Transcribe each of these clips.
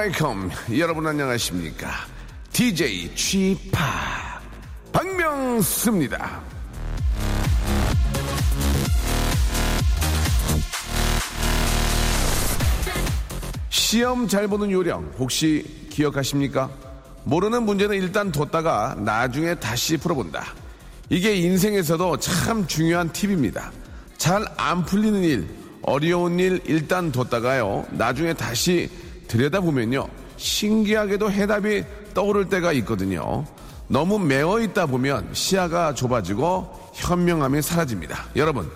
Welcome 여러분 안녕하십니까 DJ 취파 박명수입니다 시험 잘 보는 요령 혹시 기억하십니까? 모르는 문제는 일단 뒀다가 나중에 다시 풀어본다. 이게 인생에서도 참 중요한 팁입니다. 잘 안 풀리는 일, 어려운 일 일단 뒀다가요. 나중에 다시 들여다보면요. 신기하게도 해답이 떠오를 때가 있거든요. 너무 매어 있다 보면 시야가 좁아지고 현명함이 사라집니다. 여러분,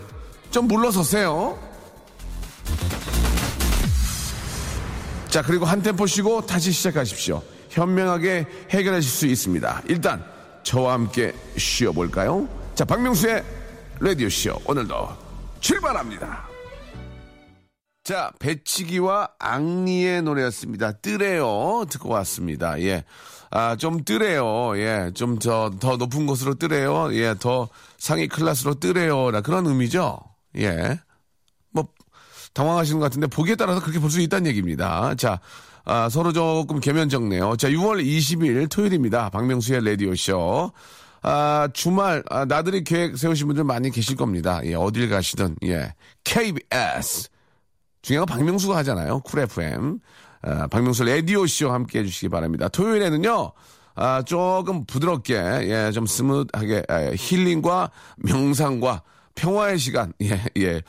좀 물러서세요. 자, 그리고 한 템포 쉬고 다시 시작하십시오. 현명하게 해결하실 수 있습니다. 일단 저와 함께 쉬어볼까요? 자, 박명수의 라디오쇼 오늘도 출발합니다. 자, 배치기와 앙리의 노래였습니다. 뜨래요. 듣고 왔습니다. 예. 아, 좀 뜨래요. 예. 좀 더, 더 높은 곳으로 뜨래요. 예. 더 상위 클래스로 뜨래요. 라 그런 의미죠. 예. 뭐, 당황하시는 것 같은데 보기에 따라서 그렇게 볼 수 있다는 얘기입니다. 자, 아, 서로 조금 개면적네요. 자, 6월 20일 토요일입니다. 박명수의 라디오쇼. 아, 주말, 아, 나들이 계획 세우신 분들 많이 계실 겁니다. 예, 어딜 가시든, 예. KBS. 중요한 건 박명수가 하잖아요. 쿨 FM. 아, 박명수 라디오쇼 함께 해주시기 바랍니다. 토요일에는요, 아, 조금 부드럽게, 예, 좀 smooth하게, 아, 힐링과 명상과 평화의 시간, 예, 예.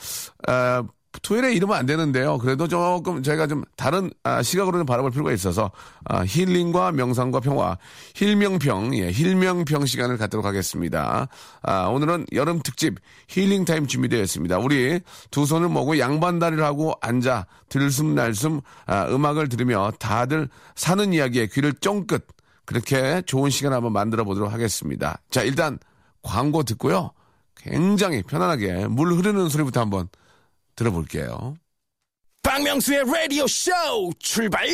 아, 토요일에 이러면 안 되는데요. 그래도 조금 저희가 좀 다른 아, 시각으로 는 바라볼 필요가 있어서 아, 힐링과 명상과 평화, 힐명평, 예, 힐명평 시간을 갖도록 하겠습니다. 아, 오늘은 여름 특집 힐링 타임 준비되어 있습니다. 우리 두 손을 모고 양반다리를 하고 앉아 들숨날숨 아, 음악을 들으며 다들 사는 이야기에 귀를 쫑긋 그렇게 좋은 시간 한번 만들어 보도록 하겠습니다. 자, 일단 광고 듣고요. 굉장히 편안하게 물 흐르는 소리부터 한번 들어볼게요. 박명수의 라디오 쇼 출발!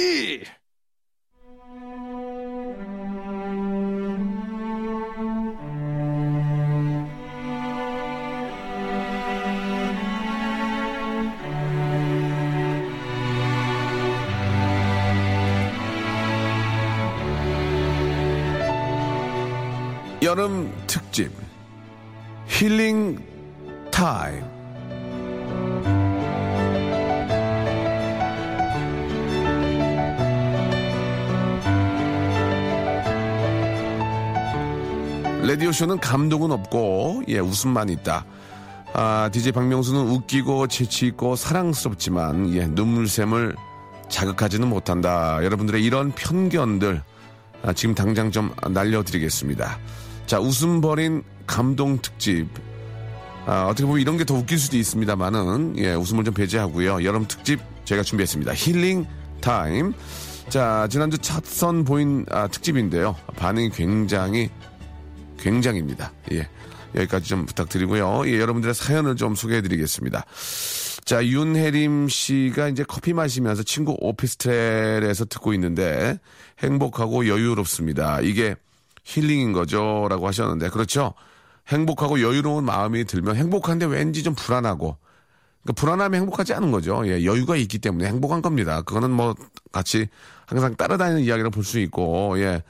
여름 특집 힐링 타임 라디오쇼는 감동은 없고, 예, 웃음만 있다. 아, DJ 박명수는 웃기고 재치있고 사랑스럽지만, 예, 눈물샘을 자극하지는 못한다. 여러분들의 이런 편견들, 아, 지금 당장 좀 날려드리겠습니다. 자, 웃음 버린 감동 특집. 아, 어떻게 보면 이런 게 더 웃길 수도 있습니다만은, 예, 웃음을 좀 배제하고요. 여름 특집 저희가 준비했습니다. 힐링 타임. 자, 지난주 첫 선 보인 아, 특집인데요. 반응이 굉장히 굉장입니다. 예. 여기까지 좀 부탁드리고요. 예, 여러분들의 사연을 좀 소개해 드리겠습니다. 자, 윤혜림 씨가 이제 커피 마시면서 친구 오피스텔에서 듣고 있는데 행복하고 여유롭습니다. 이게 힐링인 거죠. 라고 하셨는데, 그렇죠. 행복하고 여유로운 마음이 들면 행복한데 왠지 좀 불안하고, 그러니까 불안함이 행복하지 않은 거죠. 예, 여유가 있기 때문에 행복한 겁니다. 그거는 뭐 같이 항상 따라다니는 이야기를 볼 수 있고, 예.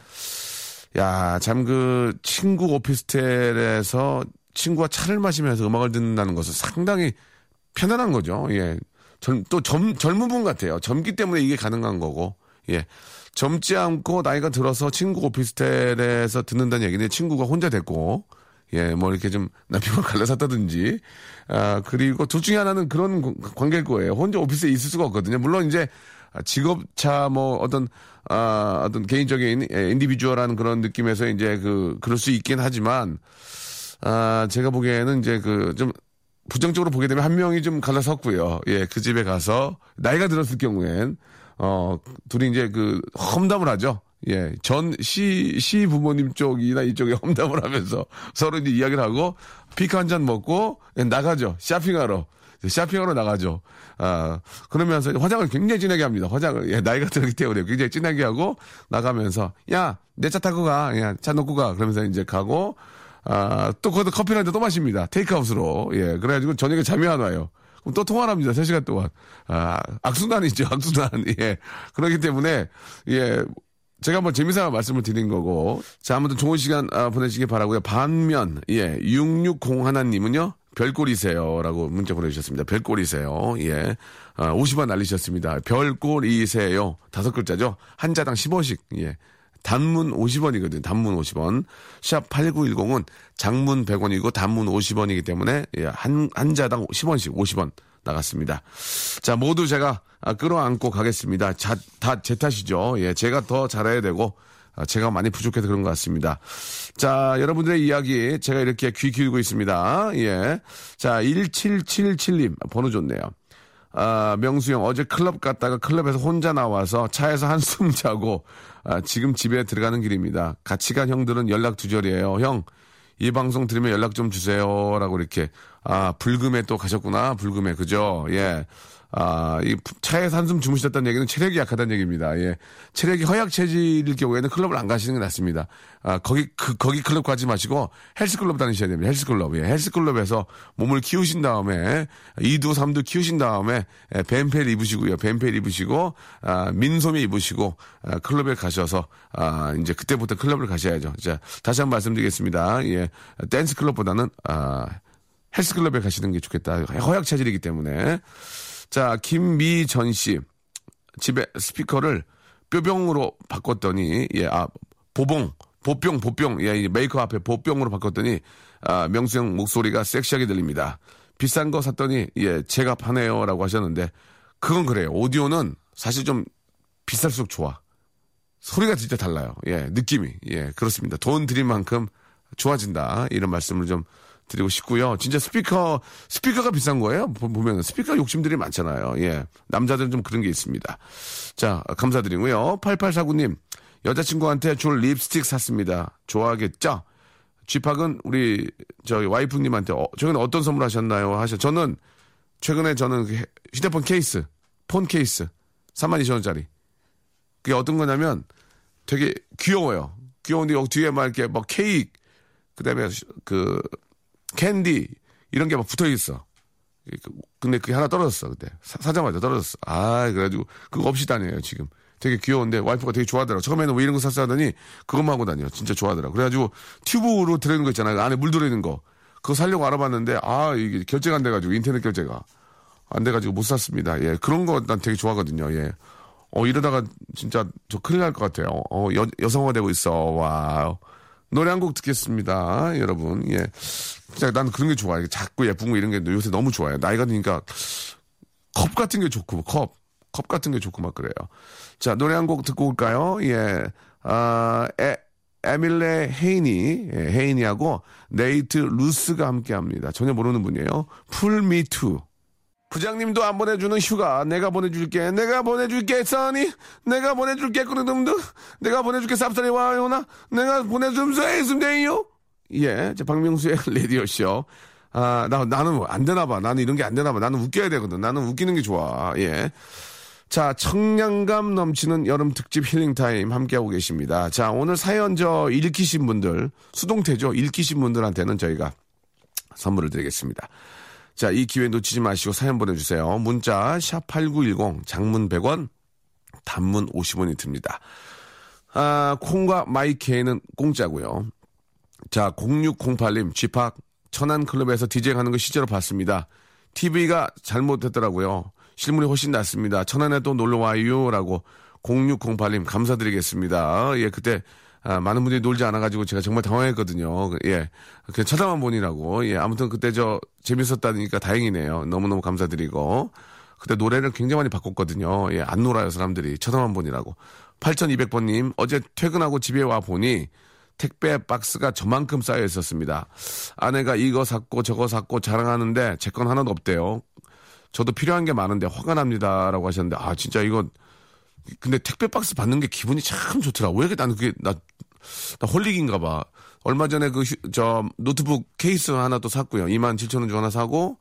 야, 참 그 친구 오피스텔에서 친구와 차를 마시면서 음악을 듣는다는 것은 상당히 편안한 거죠. 예. 젊, 또 젊, 젊은 분 같아요. 젊기 때문에 이게 가능한 거고. 예. 젊지 않고 나이가 들어서 친구 오피스텔에서 듣는다는 얘기는 친구가 혼자 됐고, 예, 뭐 이렇게 좀 남편과 갈라섰다든지, 아, 그리고 둘 중에 하나는 그런 관계일 거예요. 혼자 오피스에 있을 수가 없거든요. 물론 이제 직업차 뭐 어떤 아, 어떤 개인적인 인디비주얼한 그런 느낌에서 이제 그 그럴 수 있긴 하지만 아, 제가 보기에는 이제 그 좀 부정적으로 보게 되면 한 명이 좀 갈라섰고요. 예, 그 집에 가서 나이가 들었을 경우엔 어, 둘이 이제 그 험담을 하죠. 예, 전 시, 시 부모님 쪽이나 이쪽에 험담을 하면서 서로 이제 이야기를 하고 피크 한 잔 먹고 나가죠. 쇼핑하러. 쇼핑하러 나가죠. 아, 그러면서 화장을 굉장히 진하게 합니다. 화장을, 예, 나이가 들기 때문에 굉장히 진하게 하고 나가면서, 야, 내 차 타고 가. 야, 차 놓고 가. 그러면서 이제 가고, 아, 또 거기서 커피를 한 잔 또 마십니다. 테이크아웃으로. 예, 그래가지고 저녁에 잠이 안 와요. 그럼 또 통화를 합니다. 3시간 동안. 아, 악순환이죠. 악순환. 예. 그렇기 때문에, 예. 제가 한번 재미삼아 말씀을 드린 거고. 자, 아무튼 좋은 시간 아, 보내시기 바라고요 반면, 예. 6601님은요. 별꼴이세요. 라고 문자 보내주셨습니다. 별꼴이세요. 예. 아, 50원 날리셨습니다. 별꼴이세요. 다섯 글자죠. 한자당 10원씩. 예. 단문 50원이거든요. 단문 50원. 샵 8910은 장문 100원이고 단문 50원이기 때문에 예, 한, 한 자당 10원씩 50원 나갔습니다. 자, 모두 제가 아, 끌어안고 가겠습니다. 자, 다 제 탓이죠. 예, 제가 더 잘해야 되고 아, 제가 많이 부족해서 그런 것 같습니다. 자, 여러분들의 이야기 제가 이렇게 귀 기울이고 있습니다. 예. 자, 1777님 번호 좋네요. 아, 명수 형 어제 클럽 갔다가 클럽에서 혼자 나와서 차에서 한숨 자고 아, 지금 집에 들어가는 길입니다. 같이 간 형들은 연락 두절이에요. 형, 이 방송 들으면 연락 좀 주세요. 라고 이렇게 아, 불금에 또 가셨구나. 불금에 그죠? 예. 아, 이 차에서 한숨 주무셨다는 얘기는 체력이 약하다는 얘기입니다. 예. 체력이 허약 체질일 경우에는 클럽을 안 가시는 게 낫습니다. 아, 거기, 그, 거기 클럽 가지 마시고 헬스클럽 다니셔야 됩니다. 헬스클럽. 예. 헬스클럽에서 몸을 키우신 다음에 2두, 3두 키우신 다음에 예, 뱀펠 입으시고요. 뱀펠 입으시고, 아, 민소매 입으시고, 아, 클럽에 가셔서, 아, 이제 그때부터 클럽을 가셔야죠. 자, 다시 한 번 말씀드리겠습니다. 예. 댄스 클럽보다는, 아, 헬스클럽에 가시는 게 좋겠다. 허약 체질이기 때문에. 자, 김미전 씨. 집에 스피커를 뼈병으로 바꿨더니, 예, 아, 보봉, 보병, 보병, 예, 메이커 앞에 보병으로 바꿨더니, 아, 명수 형 목소리가 섹시하게 들립니다. 비싼 거 샀더니, 예, 제가 파네요. 라고 하셨는데, 그건 그래요. 오디오는 사실 좀 비쌀수록 좋아. 소리가 진짜 달라요. 예, 느낌이. 예, 그렇습니다. 돈 들인 만큼 좋아진다. 이런 말씀을 좀 드리고 싶고요. 진짜 스피커, 스피커가 비싼 거예요? 보면 스피커 욕심들이 많잖아요. 예. 남자들은 좀 그런 게 있습니다. 자, 감사드리고요. 8849님, 여자친구한테 줄 립스틱 샀습니다. 좋아하겠죠? 쥐팍은 우리, 저희 와이프님한테, 어, 최근에 어떤 선물 하셨나요? 하셔. 저는, 최근에 저는 그 휴대폰 케이스, 폰 케이스, 32,000원짜리. 그게 어떤 거냐면 되게 귀여워요. 귀여운데 여기 뒤에 막 이렇게 뭐 케이크, 그 다음에 그 캔디 이런 게 막 붙어 있어. 근데 그게 하나 떨어졌어 그때 사, 자마자 떨어졌어. 아 그래가지고 그거 없이 다녀요 지금. 되게 귀여운데 와이프가 되게 좋아하더라고. 처음에는 왜 이런 거 샀어 하더니 그것만 하고 다녀. 진짜 좋아하더라고. 그래가지고 튜브로 들어있는 거 있잖아요. 안에 물 들어있는 거. 그거 살려고 알아봤는데 아 이게 결제가 안 돼가지고 인터넷 결제가 안 돼가지고 못 샀습니다. 예 그런 거 난 되게 좋아하거든요. 예. 어 이러다가 진짜 저 큰일 날 것 같아요. 어 여, 여성화 되고 있어. 와. 노래 한 곡 듣겠습니다. 여러분. 예. 진짜 난 그런 게 좋아요. 작고 예쁜 거 이런 게 요새 너무 좋아요. 나이가 드니까 컵 같은 게 좋고, 컵. 컵 같은 게 좋고 막 그래요. 자, 노래 한 곡 듣고 올까요? 예. 아, 에, 에밀레 헤이니, 예, 헤이니하고 네이트 루스가 함께 합니다. 전혀 모르는 분이에요. 풀미 투. 부장님도 안 보내주는 휴가 내가 보내줄게 내가 보내줄게 써니 내가 보내줄게 그러듬도 내가 보내줄게 쌉싸리 와요나 내가 보내줌서 있음돼요 예, 자, 박명수의 라디오 쇼. 아, 나, 나는 뭐안 되나 봐. 나는 이런 게 안 되나 봐. 나는 웃겨야 되거든. 나는 웃기는 게 좋아. 예. 자, 청량감 넘치는 여름 특집 힐링 타임 함께하고 계십니다. 자, 오늘 사연 저 읽히신 분들, 수동태죠. 읽히신 분들한테는 저희가 선물을 드리겠습니다. 자, 이 기회 놓치지 마시고 사연 보내주세요. 문자, 샵8910, 장문 100원, 단문 50원이 듭니다. 아, 콩과 마이케이는 공짜고요 자, 0608님, 쥐팍 천안클럽에서 디제잉 하는 거 실제로 봤습니다. TV가 잘못됐더라고요. 실물이 훨씬 낫습니다. 천안에 또 놀러 와요. 라고 0608님 감사드리겠습니다. 예, 그때 아, 많은 분들이 놀지 않아가지고 제가 정말 당황했거든요. 예. 그냥 쳐다만 보니라고. 예. 아무튼 그때 저 재밌었다니까 다행이네요. 너무너무 감사드리고. 그때 노래를 굉장히 많이 바꿨거든요. 예. 안 놀아요, 사람들이. 쳐다만 보니라고. 8200번님, 어제 퇴근하고 집에 와 보니 택배 박스가 저만큼 쌓여 있었습니다. 아내가 이거 샀고 저거 샀고 자랑하는데 제 건 하나도 없대요. 저도 필요한 게 많은데 화가 납니다라고 하셨는데 아 진짜 이거 근데 택배 박스 받는 게 기분이 참 좋더라. 왜 이렇게 나는 그게 나, 나 holic인가 봐. 얼마 전에 그저 노트북 케이스 하나 또 샀고요. 2만 7천 원 주고 하나 사고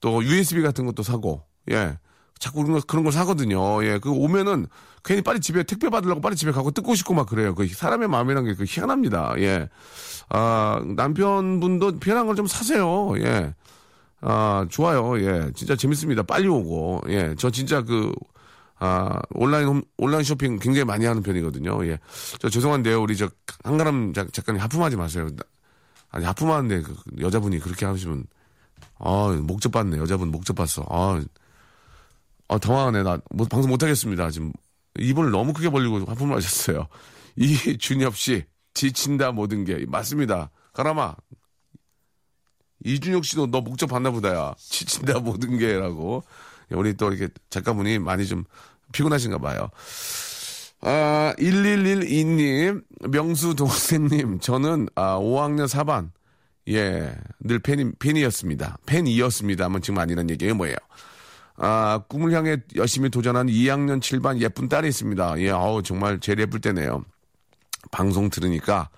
또 USB 같은 것도 사고, 예. 자꾸 그런 걸, 그런 걸 사거든요. 예. 그 오면은 괜히 빨리 집에 택배 받으려고 빨리 집에 가고 뜯고 싶고 막 그래요. 그 사람의 마음이란 게 그 희한합니다. 예. 아, 남편분도 편한 걸 좀 사세요. 예. 아, 좋아요. 예. 진짜 재밌습니다. 빨리 오고. 예. 저 진짜 그, 아, 온라인, 홈- 온라인 쇼핑 굉장히 많이 하는 편이거든요. 예. 저 죄송한데요. 우리 저 한가람 작- 작가님 하품하지 마세요. 아니, 하품하는데 그 여자분이 그렇게 하시면, 아, 목접 받네. 여자분 목접 봤어. 아, 아, 당황하네. 나 뭐, 방송 못하겠습니다. 지금 입을 너무 크게 벌리고 하품을 하셨어요. 이준엽 씨, 지친다 모든 게. 맞습니다. 가라마. 이준혁 씨도 너 목적 봤나 보다야. 지친다 모든 게라고. 우리 또 이렇게 작가분이 많이 좀 피곤하신가 봐요. 아, 1112님, 명수 동생님, 저는 아, 5학년 4반, 예, 늘 팬이, 팬이었습니다. 팬이었습니다만 지금 아니란 얘기예요, 뭐예요? 아, 꿈을 향해 열심히 도전한 2학년 7반 예쁜 딸이 있습니다. 예, 어우, 정말 제일 예쁠 때네요. 방송 들으니까,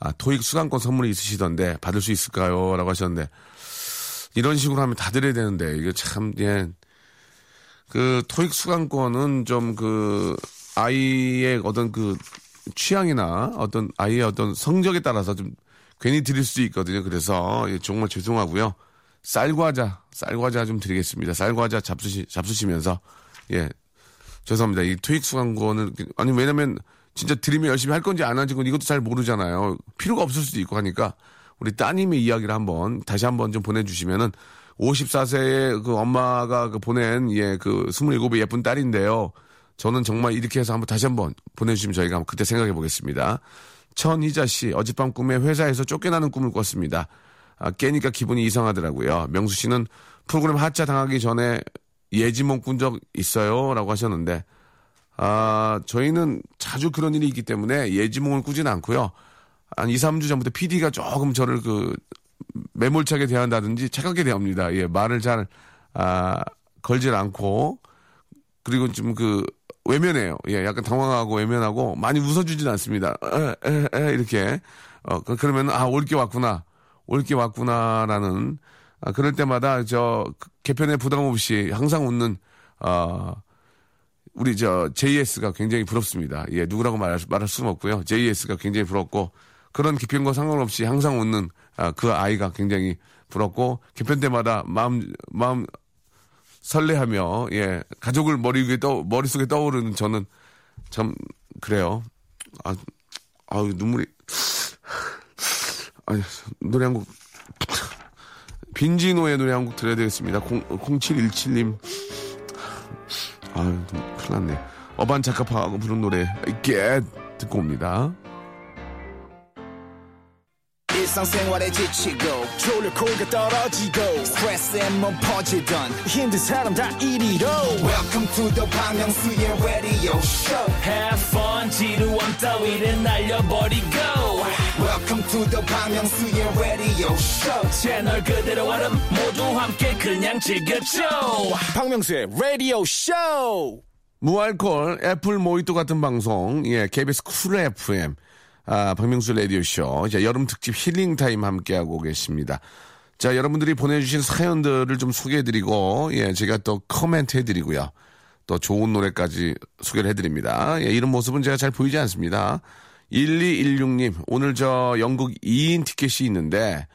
아, 토익 수강권 선물이 있으시던데, 받을 수 있을까요? 라고 하셨는데, 이런 식으로 하면 다 드려야 되는데, 이게 참, 예. 그, 토익 수강권은 좀 그, 아이의 어떤 그, 취향이나 어떤 아이의 어떤 성적에 따라서 좀 괜히 드릴 수 있거든요. 그래서 예, 정말 죄송하고요. 쌀과자, 쌀과자 좀 드리겠습니다. 쌀과자 잡수시, 잡수시면서, 예. 죄송합니다. 이 토익 수강권을, 아니, 왜냐면, 진짜 드리면 열심히 할 건지 안 할지 건 이것도 잘 모르잖아요. 필요가 없을 수도 있고 하니까, 우리 따님의 이야기를 한번, 다시 한번 좀 보내주시면은, 54세의 그 엄마가 그 보낸, 예, 그 27의 예쁜 딸인데요. 저는 정말 이렇게 해서 한번 다시 한번 보내주시면 저희가 그때 생각해 보겠습니다. 천희자 씨, 어젯밤 꿈에 회사에서 쫓겨나는 꿈을 꿨습니다. 아, 깨니까 기분이 이상하더라고요. 명수 씨는 프로그램 하차 당하기 전에 예지몽 꾼 적 있어요? 라고 하셨는데, 아, 저희는 자주 그런 일이 있기 때문에 예지몽을 꾸지는 않고요. 한 2, 3주 전부터 PD가 조금 저를 그 매몰차게 대한다든지 차갑게 대합니다. 예, 말을 잘, 아, 걸질 않고, 그리고 좀 그, 외면해요. 예, 약간 당황하고 외면하고, 많이 웃어주진 않습니다. 에, 에, 에, 이렇게. 어, 그- 그러면, 아, 올 게 왔구나. 올 게 왔구나라는, 아, 그럴 때마다 저, 그 개편에 부담 없이 항상 웃는, 어, 우리 저, JS가 굉장히 부럽습니다. 예, 누구라고 말할, 수- 말할 수는 없고요. JS가 굉장히 부럽고, 그런 개편과 상관없이 항상 웃는, 아, 그 아이가 굉장히 부럽고, 개편 때마다 마음, 마음, 설레하며 예 가족을 머리 위에 떠 머릿속에 떠오르는 저는 참 그래요. 아, 아우 눈물이 아 노래 한 곡 빈지노의 노래 한 곡 들어야 되겠습니다. 0, 0717님 아유 좀 큰일 났네. 어반 자카파하고 부른 노래 깨 듣고 옵니다. 일상생활에 지치고, 졸려 코가 떨어지고, 스트레스에 몸 퍼지던, 힘든 사람 다 이리로. welcome to the Park Myung-soo's radio show Have fun 지루함 따위를 날려버리고 welcome to the Park Myung-soo's radio show 채널 그대로 얼음 모두 함께 그냥 즐겨줘 박명수의 radio show 무알콜 애플 모히또 같은 방송 예 KBS 쿨 FM 아 박명수 라디오 쇼 이제 여름 특집 힐링 타임 함께하고 계십니다. 자 여러분들이 보내주신 사연들을 좀 소개해드리고 예 제가 또 코멘트 해드리고요. 또 좋은 노래까지 소개를 해드립니다. 예, 이런 모습은 제가 잘 보이지 않습니다. 1216님, 오늘 저 영국 2인 티켓이 있는데,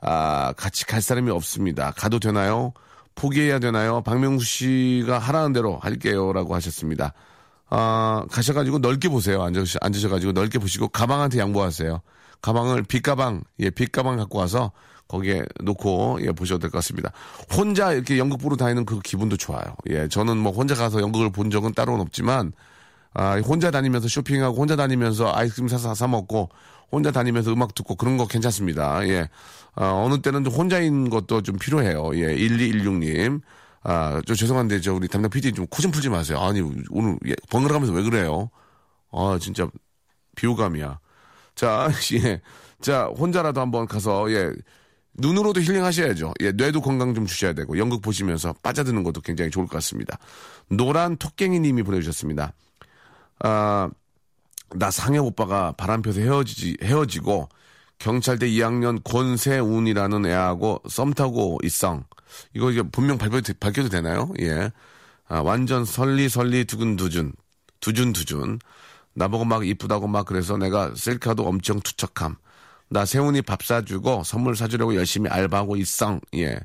아, 같이 갈 사람이 없습니다. 가도 되나요? 포기해야 되나요? 박명수 씨가 하라는 대로 할게요. 라고 하셨습니다. 아, 가셔가지고 넓게 보세요. 앉으셔, 앉으셔가지고 넓게 보시고 가방한테 양보하세요. 가방을 빗가방, 예, 빗가방 갖고 와서 거기에 놓고, 예, 보셔도 될 것 같습니다. 혼자 이렇게 연극 보러 다니는 그 기분도 좋아요. 예, 저는 뭐 혼자 가서 연극을 본 적은 따로는 없지만, 아, 혼자 다니면서 쇼핑하고 혼자 다니면서 아이스크림 사서 사 먹고 혼자 다니면서 음악 듣고 그런 거 괜찮습니다. 예. 아, 어느 때는 좀 혼자인 것도 좀 필요해요. 예. 1216님. 아, 저 죄송한데 저 우리 담당 PD 좀 코 좀 풀지 마세요. 아니, 오늘 예, 번갈아 가면서 왜 그래요? 아, 진짜 비호감이야. 자, 예. 자, 혼자라도 한번 가서 예. 눈으로도 힐링 하셔야죠. 예, 뇌도 건강 좀 주셔야 되고, 연극 보시면서 빠져드는 것도 굉장히 좋을 것 같습니다. 노란 토깽이 님이 보내주셨습니다. 아, 나 상혁 오빠가 바람 펴서 헤어지지, 헤어지고, 경찰대 2학년 권세운이라는 애하고 썸 타고 있성. 이거 이게 본명 발표, 밝혀도 되나요? 예. 아, 완전 설리, 설리, 두근두준. 두준두준. 나보고 막 이쁘다고 막 그래서 내가 셀카도 엄청 투척함. 나 세훈이 밥 사주고 선물 사주려고 열심히 알바하고 있어. 예.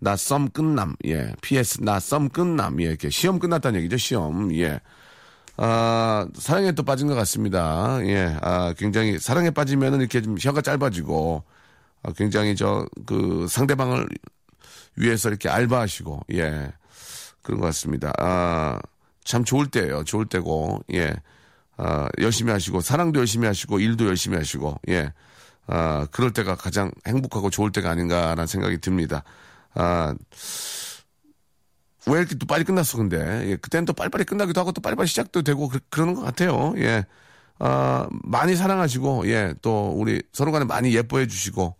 나 썸 끝남. 예. PS 나 썸 끝남. 예. 이렇게 시험 끝났다는 얘기죠. 시험. 예. 아, 사랑에 또 빠진 것 같습니다. 예. 아, 굉장히 사랑에 빠지면은 이렇게 좀 혀가 짧아지고 아, 굉장히 저 그 상대방을 위해서 이렇게 알바하시고 예. 그런 것 같습니다. 아, 참 좋을 때예요. 좋을 때고 예. 아, 열심히 하시고 사랑도 열심히 하시고 일도 열심히 하시고 예. 아, 그럴 때가 가장 행복하고 좋을 때가 아닌가라는 생각이 듭니다. 아, 왜 이렇게 또 빨리 끝났어, 근데. 예, 그때는 또 빨리빨리 끝나기도 하고 또 빨리빨리 시작도 되고 그, 그러는 것 같아요. 예. 아, 많이 사랑하시고, 예, 또 우리 서로 간에 많이 예뻐해 주시고,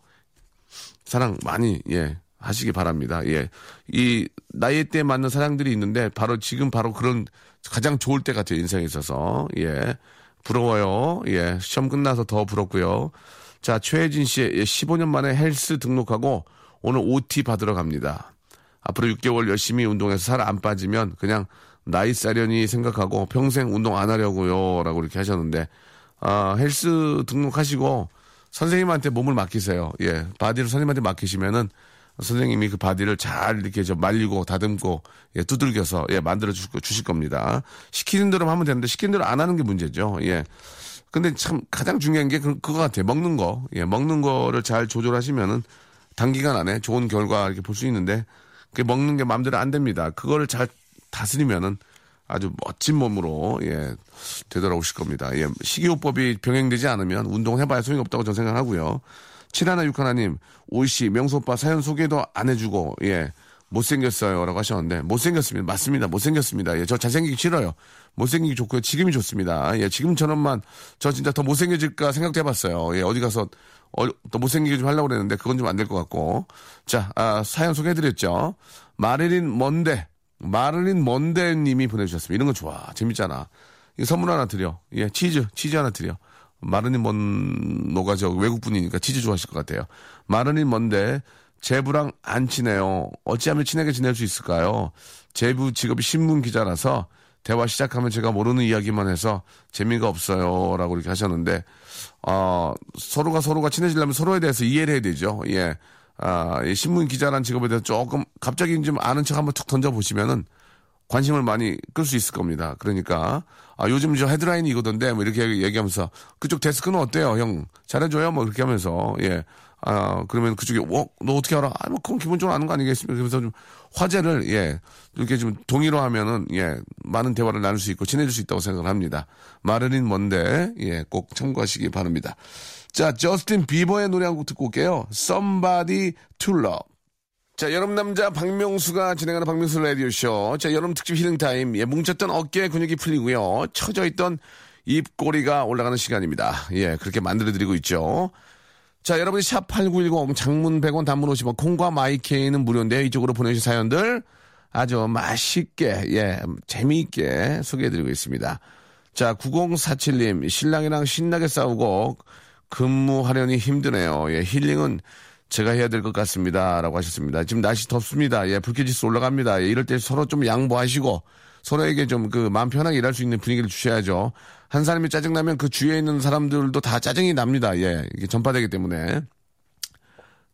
사랑 많이, 예, 하시기 바랍니다. 예. 이 나이 때 맞는 사랑들이 있는데, 바로 지금 바로 그런 가장 좋을 때 같아요, 인생에 있어서. 예. 부러워요. 예. 시험 끝나서 더 부럽고요. 자, 최혜진 씨, 예, 15년 만에 헬스 등록하고 오늘 OT 받으러 갑니다. 앞으로 6개월 열심히 운동해서 살 안 빠지면 그냥 나이 싸려니 생각하고 평생 운동 안 하려고요. 라고 이렇게 하셨는데, 아, 헬스 등록하시고 선생님한테 몸을 맡기세요. 예. body를 선생님한테 맡기시면은 선생님이 그 body를 잘 이렇게 저 말리고 다듬고 예, 두들겨서 예, 만들어 주실, 주실 겁니다. 시키는 대로 하면 되는데 시키는 대로 안 하는 게 문제죠. 예. 근데 참 가장 중요한 게 그, 그거 같아요. 먹는 거. 예, 먹는 거를 잘 조절하시면은 단기간 안에 좋은 결과 이렇게 볼 수 있는데 그 먹는 게 마음대로 안 됩니다. 그거를 잘 다스리면은 아주 멋진 몸으로 예 되돌아오실 겁니다. 예 식이요법이 병행되지 않으면 운동 해봐야 소용이 없다고 저는 생각하고요. 칠하나 육하나님 오이씨 명수 오빠 사연 소개도 안 해주고 예 못생겼어요 라고 하셨는데 못생겼습니다. 맞습니다. 못생겼습니다. 예, 저 잘생기기 싫어요. 못생기기 좋고요. 지금이 좋습니다. 예, 지금처럼만 저 진짜 더 못생겨질까 생각도 해봤어요. 예, 어디 가서 어, 더 못생기게 좀 하려고 그랬는데 그건 좀 안 될 것 같고. 자, 아, 사연 소개해드렸죠. 마릴린 먼데, 마릴린 먼데 님이 보내주셨습니다. 이런 거 좋아. 재밌잖아. 이 선물 하나 드려. 예, 치즈, 치즈 하나 드려. 마르닌 먼노가 저 외국분이니까 치즈 좋아하실 것 같아요. 마르닌 먼데, 제부랑 안 친해요. 어찌하면 친하게 지낼 수 있을까요? 제부 직업이 신문 기자라서 대화 시작하면 제가 모르는 이야기만 해서 재미가 없어요. 라고 이렇게 하셨는데, 어, 서로가 서로가 친해지려면 서로에 대해서 이해를 해야 되죠. 예. 아, 이 신문 기자란 직업에 대해서 조금 갑자기 좀 아는 척 한번 툭 던져보시면은 관심을 많이 끌 수 있을 겁니다. 그러니까, 아, 요즘 저 헤드라인이 이거던데, 뭐 이렇게 얘기하면서, 그쪽 데스크는 어때요, 형? 잘해줘요? 뭐 이렇게 하면서, 예. 아, 그러면 그쪽에, 어, 너 어떻게 알아? 아, 뭐, 그건 기본적으로 아는 거 아니겠습니까? 그래서 좀 화제를, 예, 이렇게 좀 동의로 하면은, 예, 많은 대화를 나눌 수 있고 친해질 수 있다고 생각을 합니다. 마르린 뭔데, 예, 꼭 참고하시기 바랍니다. 자, 저스틴 비버의 노래 한 곡 듣고 올게요. Somebody to Love. 자, 여름 남자 박명수가 진행하는 박명수 라디오쇼. 자, 여름 특집 힐링타임. 예, 뭉쳤던 어깨 근육이 풀리고요. 처져 있던 입꼬리가 올라가는 시간입니다. 예, 그렇게 만들어드리고 있죠. 자, 여러분이 샵8910 장문 100원 단문 50원 콩과 마이케이는 무료인데 이쪽으로 보내주신 사연들 아주 맛있게, 예, 재미있게 소개해드리고 있습니다. 자, 9047님, 신랑이랑 신나게 싸우고 근무하려니 힘드네요. 예, 힐링은 제가 해야 될 것 같습니다. 라고 하셨습니다. 지금 날씨 덥습니다. 예, 불쾌지수 올라갑니다. 예, 이럴 때 서로 좀 양보하시고 서로에게 좀 그 마음 편하게 일할 수 있는 분위기를 주셔야죠. 한 사람이 짜증나면 그 주위에 있는 사람들도 다 짜증이 납니다. 예, 이게 전파되기 때문에.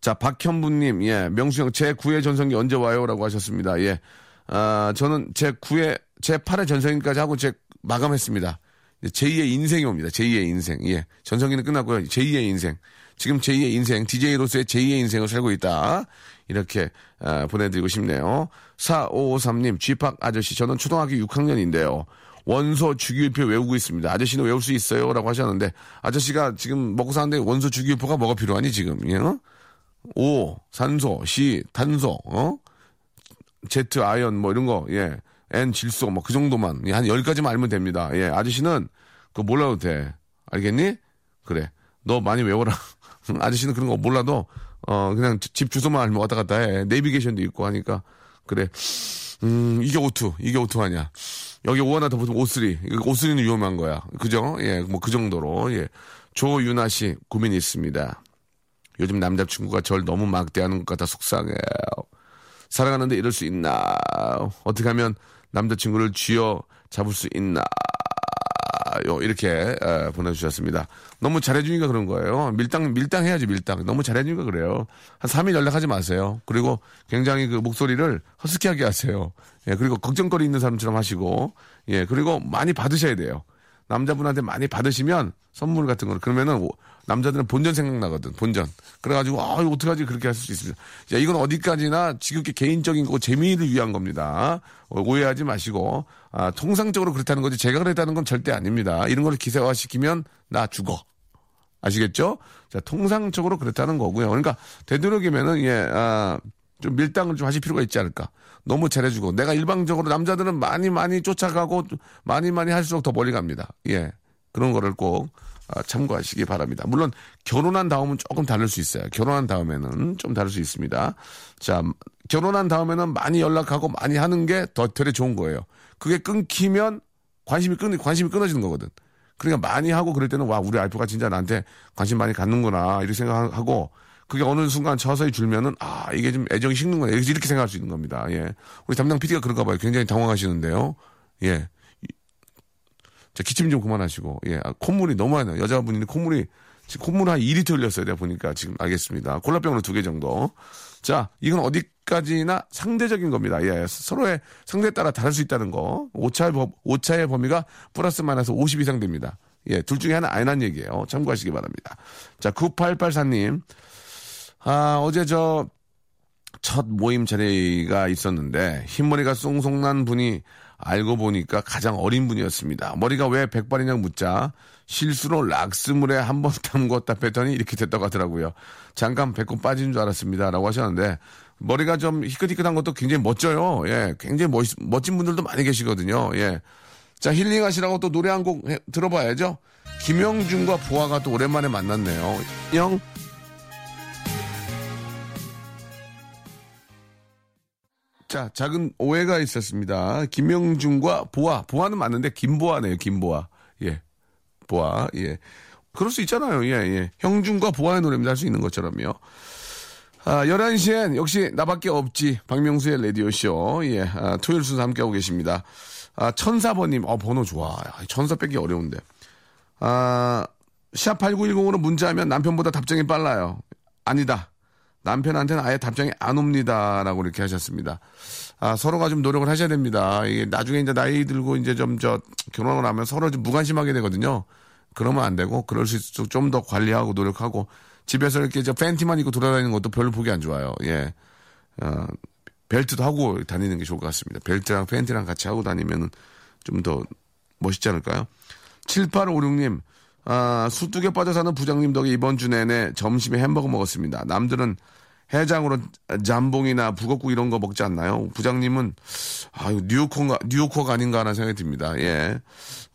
자, 박현부님, 예, 명수형, 제 9회 전성기 언제 와요? 라고 하셨습니다. 예, 아, 저는 제 9회, 제 8회 전성기까지 하고 제 마감했습니다. 제2의 인생이 옵니다. 제2의 인생. 예. 전성기는 끝났고요. 제2의 인생. 지금 제2의 인생, DJ로서의 제2의 인생을 살고 있다. 이렇게 아, 보내드리고 싶네요. 4553님, 쥐팍 아저씨, 저는 초등학교 6학년인데요. 원소 주기율표 외우고 있습니다. 아저씨는 외울 수 있어요? 라고 하셨는데, 아저씨가 지금 먹고 사는데 원소 주기율표가 뭐가 필요하니, 지금? 예? 오, 산소, 시, 탄소, 어? Z, 아연, 뭐 이런 거, 예. N, 질소, 뭐 그 정도만. 예, 한 10가지만 알면 됩니다. 예, 아저씨는 그거 몰라도 돼. 알겠니? 그래. 너 많이 외워라. 아저씨는 그런 거 몰라도, 어, 그냥 집 주소만 알면 왔다 갔다 해. 내비게이션도 있고 하니까. 그래. 음, 이게 O two. 이게 O two 아니야. 여기 O 하나 더 붙으면 O three. O three는 위험한 거야. 그죠? 예, 뭐 그 정도로. 예. 조윤아 씨, 고민이 있습니다. 요즘 남자친구가 절 너무 막대하는 것 같아 속상해요. 살아가는데 이럴 수 있나? 어떻게 하면 남자친구를 쥐어 잡을 수 있나? 요 이렇게 에, 보내주셨습니다. 너무 잘해주니까 그런 거예요. 밀당 밀당 해야지 밀당. 너무 잘해주니까 그래요. 한 3일 연락하지 마세요. 그리고 굉장히 그 목소리를 허스키하게 하세요. 예 그리고 걱정거리 있는 사람처럼 하시고 예 그리고 많이 받으셔야 돼요. 남자분한테 많이 받으시면 선물 같은 걸 그러면은 오- 남자들은 본전 생각나거든 본전. 그래가지고 아 이거 어떡하지? 그렇게 할 수 있습니다. 자 이건 어디까지나 지극히 개인적인 거고 재미를 위한 겁니다. 어, 오해하지 마시고 아 통상적으로 그렇다는 거지 제가 그랬다는 건 절대 아닙니다. 이런 걸 기세화 시키면 나 죽어. 아시겠죠? 자 통상적으로 그렇다는 거고요. 그러니까 되도록이면은 예 아 좀 밀당을 좀 하실 필요가 있지 않을까. 너무 잘해주고. 내가 일방적으로 남자들은 많이 많이 쫓아가고 많이 많이 할수록 더 멀리 갑니다. 예. 그런 거를 꼭 아, 참고하시기 바랍니다. 물론 결혼한 다음은 조금 다를 수 있어요. 결혼한 다음에는 좀 다를 수 있습니다. 자, 결혼한 다음에는 많이 연락하고 많이 하는 게더 되게 좋은 거예요. 그게 끊기면 관심이 끊 관심이 끊어지는 거거든. 그러니까 많이 하고 그럴 때는 와 우리 알프가 진짜 나한테 관심 많이 갖는구나 이렇게 생각하고 그게 어느 순간 서서히 줄면은 아 이게 좀 애정이 식는구나 이렇게 생각할 수 있는 겁니다. 예, 우리 담당 PD가 그런가 봐요. 굉장히 당황하시는데요. 예, 자, 기침 좀 그만하시고, 예, 아, 콧물이 너무 많이 나요. 여자분인데 콧물이, 지금 콧물 한 2리터 흘렸어요. 내가 보니까 지금 알겠습니다. 콜라병으로 두 개 정도. 자, 이건 어디까지나 상대적인 겁니다. 예, 서로의 상대에 따라 다를 수 있다는 거. 오차의, 범, 오차의 범위가 플러스 마이너스 50 이상 됩니다. 예, 둘 중에 하나 아니란 얘기예요. 참고하시기 바랍니다. 자, 9884님. 아, 어제 저, 첫 모임 자리가 있었는데 흰머리가 쏭쏭 난 분이 알고 보니까 가장 어린 분이었습니다. 머리가 왜 백발이냐 묻자 실수로 락스물에 한 번 담궜다 뺐더니 이렇게 됐다고 하더라고요. 잠깐 배꼽 빠진 줄 알았습니다. 라고 하셨는데 머리가 좀 희끗희끗한 것도 굉장히 멋져요. 예, 굉장히 멋, 멋진 분들도 많이 계시거든요. 예. 자, 힐링하시라고 또 노래 한 곡 들어봐야죠. 김영준과 보아가 또 오랜만에 만났네요. 영, 자, 작은 오해가 있었습니다. 김영준과 보아. 보아는 맞는데 김보아네요. 김보아. 예. 보아. 예. 그럴 수 있잖아요. 예, 예. 형준과 보아의 노래입니다. 할 수 있는 것처럼요. 아, 11시엔 역시 나밖에 없지. 박명수의 라디오쇼. 예. 아, 토요일 순서 함께하고 계십니다. 아, 천사번님. 어, 번호 좋아. 야, 천사 빼기 어려운데. 아, 샵8910으로 문자하면 남편보다 답장이 빨라요. 아니다. 남편한테는 아예 답장이 안 옵니다. 라고 이렇게 하셨습니다. 아, 서로가 좀 노력을 하셔야 됩니다. 이게 나중에 이제 나이 들고 이제 좀 저 결혼을 하면 서로 좀 무관심하게 되거든요. 그러면 안 되고, 그럴 수 있도록 좀 더 관리하고 노력하고, 집에서 이렇게 저 팬티만 입고 돌아다니는 것도 별로 보기 안 좋아요. 예. 어, 벨트도 하고 다니는 게 좋을 것 같습니다. 벨트랑 팬티랑 같이 하고 다니면 좀 더 멋있지 않을까요? 7856님, 아, 수뚝에 빠져 사는 부장님 덕에 이번 주 내내 점심에 햄버거 먹었습니다. 남들은 해장으로 잠봉이나 북엇국 이런 거 먹지 않나요? 부장님은 아유 뉴요커가 뉴요커가 아닌가 하는 생각이 듭니다. 예.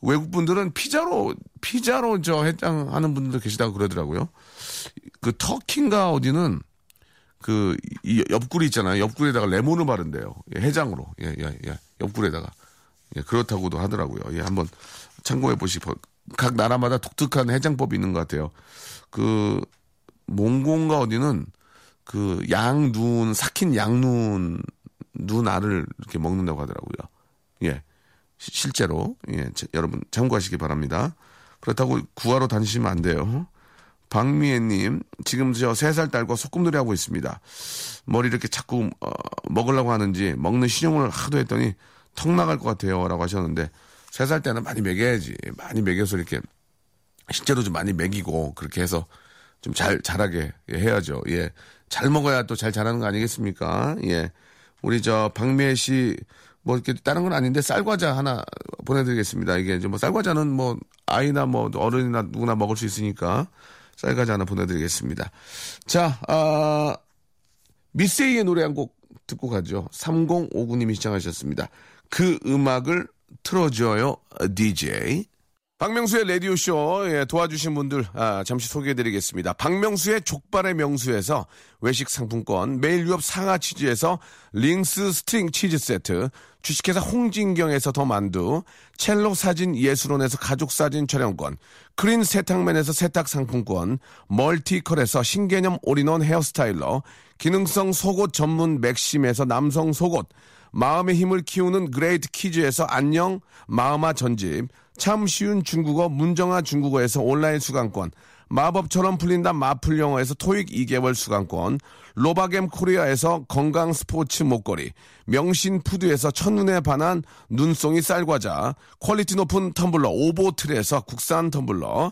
외국 분들은 피자로 피자로 저 해장하는 분들도 계시다고 그러더라고요. 그 터키인가 어디는 그 이 옆구리 있잖아요. 옆구리에다가 레몬을 바른대요. 예, 해장으로. 예, 예, 예. 옆구리에다가. 예, 그렇다고도 하더라고요. 예, 한번 참고해 보시고 각 나라마다 독특한 해장법이 있는 것 같아요. 그 몽골과 어디는 그 양눈 삭힌 양눈 눈 알을 이렇게 먹는다고 하더라고요. 예. 시- 실제로 예, 자, 여러분 참고하시기 바랍니다. 그렇다고 구하러 다니시면 안 돼요. 박미애님, 지금 저 세 살 딸과 소꿉놀이 하고 있습니다. 머리 이렇게 자꾸 어, 먹으려고 하는지 먹는 신용을 하도 했더니 턱 나갈 것 같아요라고 하셨는데 세 살 때는 많이 먹여야지 많이 먹여서 이렇게 실제로 좀 많이 먹이고 그렇게 해서 좀 잘 자라게 해야죠. 예, 잘 먹어야 또 잘 자라는 거 아니겠습니까? 예, 우리 저 박미애 씨. 뭐 이렇게 다른 건 아닌데 쌀과자 하나 보내드리겠습니다. 이게 이제 뭐 쌀과자는 뭐 아이나 뭐 어른이나 누구나 먹을 수 있으니까 쌀과자 하나 보내드리겠습니다. 자, 아, 미세이의 노래 한 곡 듣고 가죠. 3059님이 시청하셨습니다. 그 음악을 틀어줘요, DJ. 박명수의 라디오쇼 예, 도와주신 분들 아, 잠시 소개해드리겠습니다. 박명수의 족발의 명수에서 외식 상품권, 매일 유업 상하 치즈에서 링스 스트링 치즈 세트, 주식회사 홍진경에서 더 만두, 첼로 사진 예술원에서 가족 사진 촬영권, 크린 세탁맨에서 세탁 상품권, 멀티컬에서 신개념 all-in-one hair styler, 기능성 속옷 전문 맥심에서 남성 속옷, 마음의 힘을 키우는 그레이트 키즈에서 안녕 마음아 전집, 참 쉬운 중국어 문정아 중국어에서 온라인 수강권, 마법처럼 풀린다 마플 영어에서 토익 2개월 수강권, 로바겜 코리아에서 건강 스포츠 목걸이, 명신 푸드에서 첫눈에 반한 눈송이 쌀과자, 퀄리티 높은 텀블러 오보틀에서 국산 텀블러,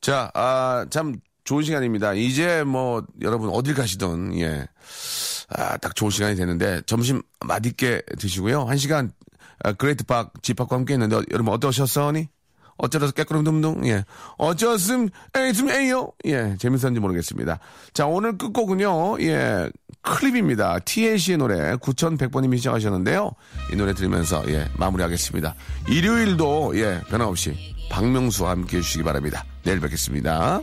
자, 아, 참 좋은 시간입니다. 이제 뭐 여러분 어딜 가시든 예. 아, 딱 좋은 시간이 되는데 점심 맛있게 드시고요. 한 시간 아, 그레이트 박 집합과 함께 했는데 어, 여러분 어떠셨어니? 어쩌서 깨끗름둥둥 예. 어쩌음 에이즘 에이요 예. 재밌었는지 모르겠습니다. 자, 오늘 끝곡은요. 예. 클립입니다. TLC의 노래 9100번님이 시작하셨는데요. 이 노래 들으면서 예, 마무리하겠습니다. 일요일도 예, 변함없이 박명수와 함께 해주시기 바랍니다. 내일 뵙겠습니다.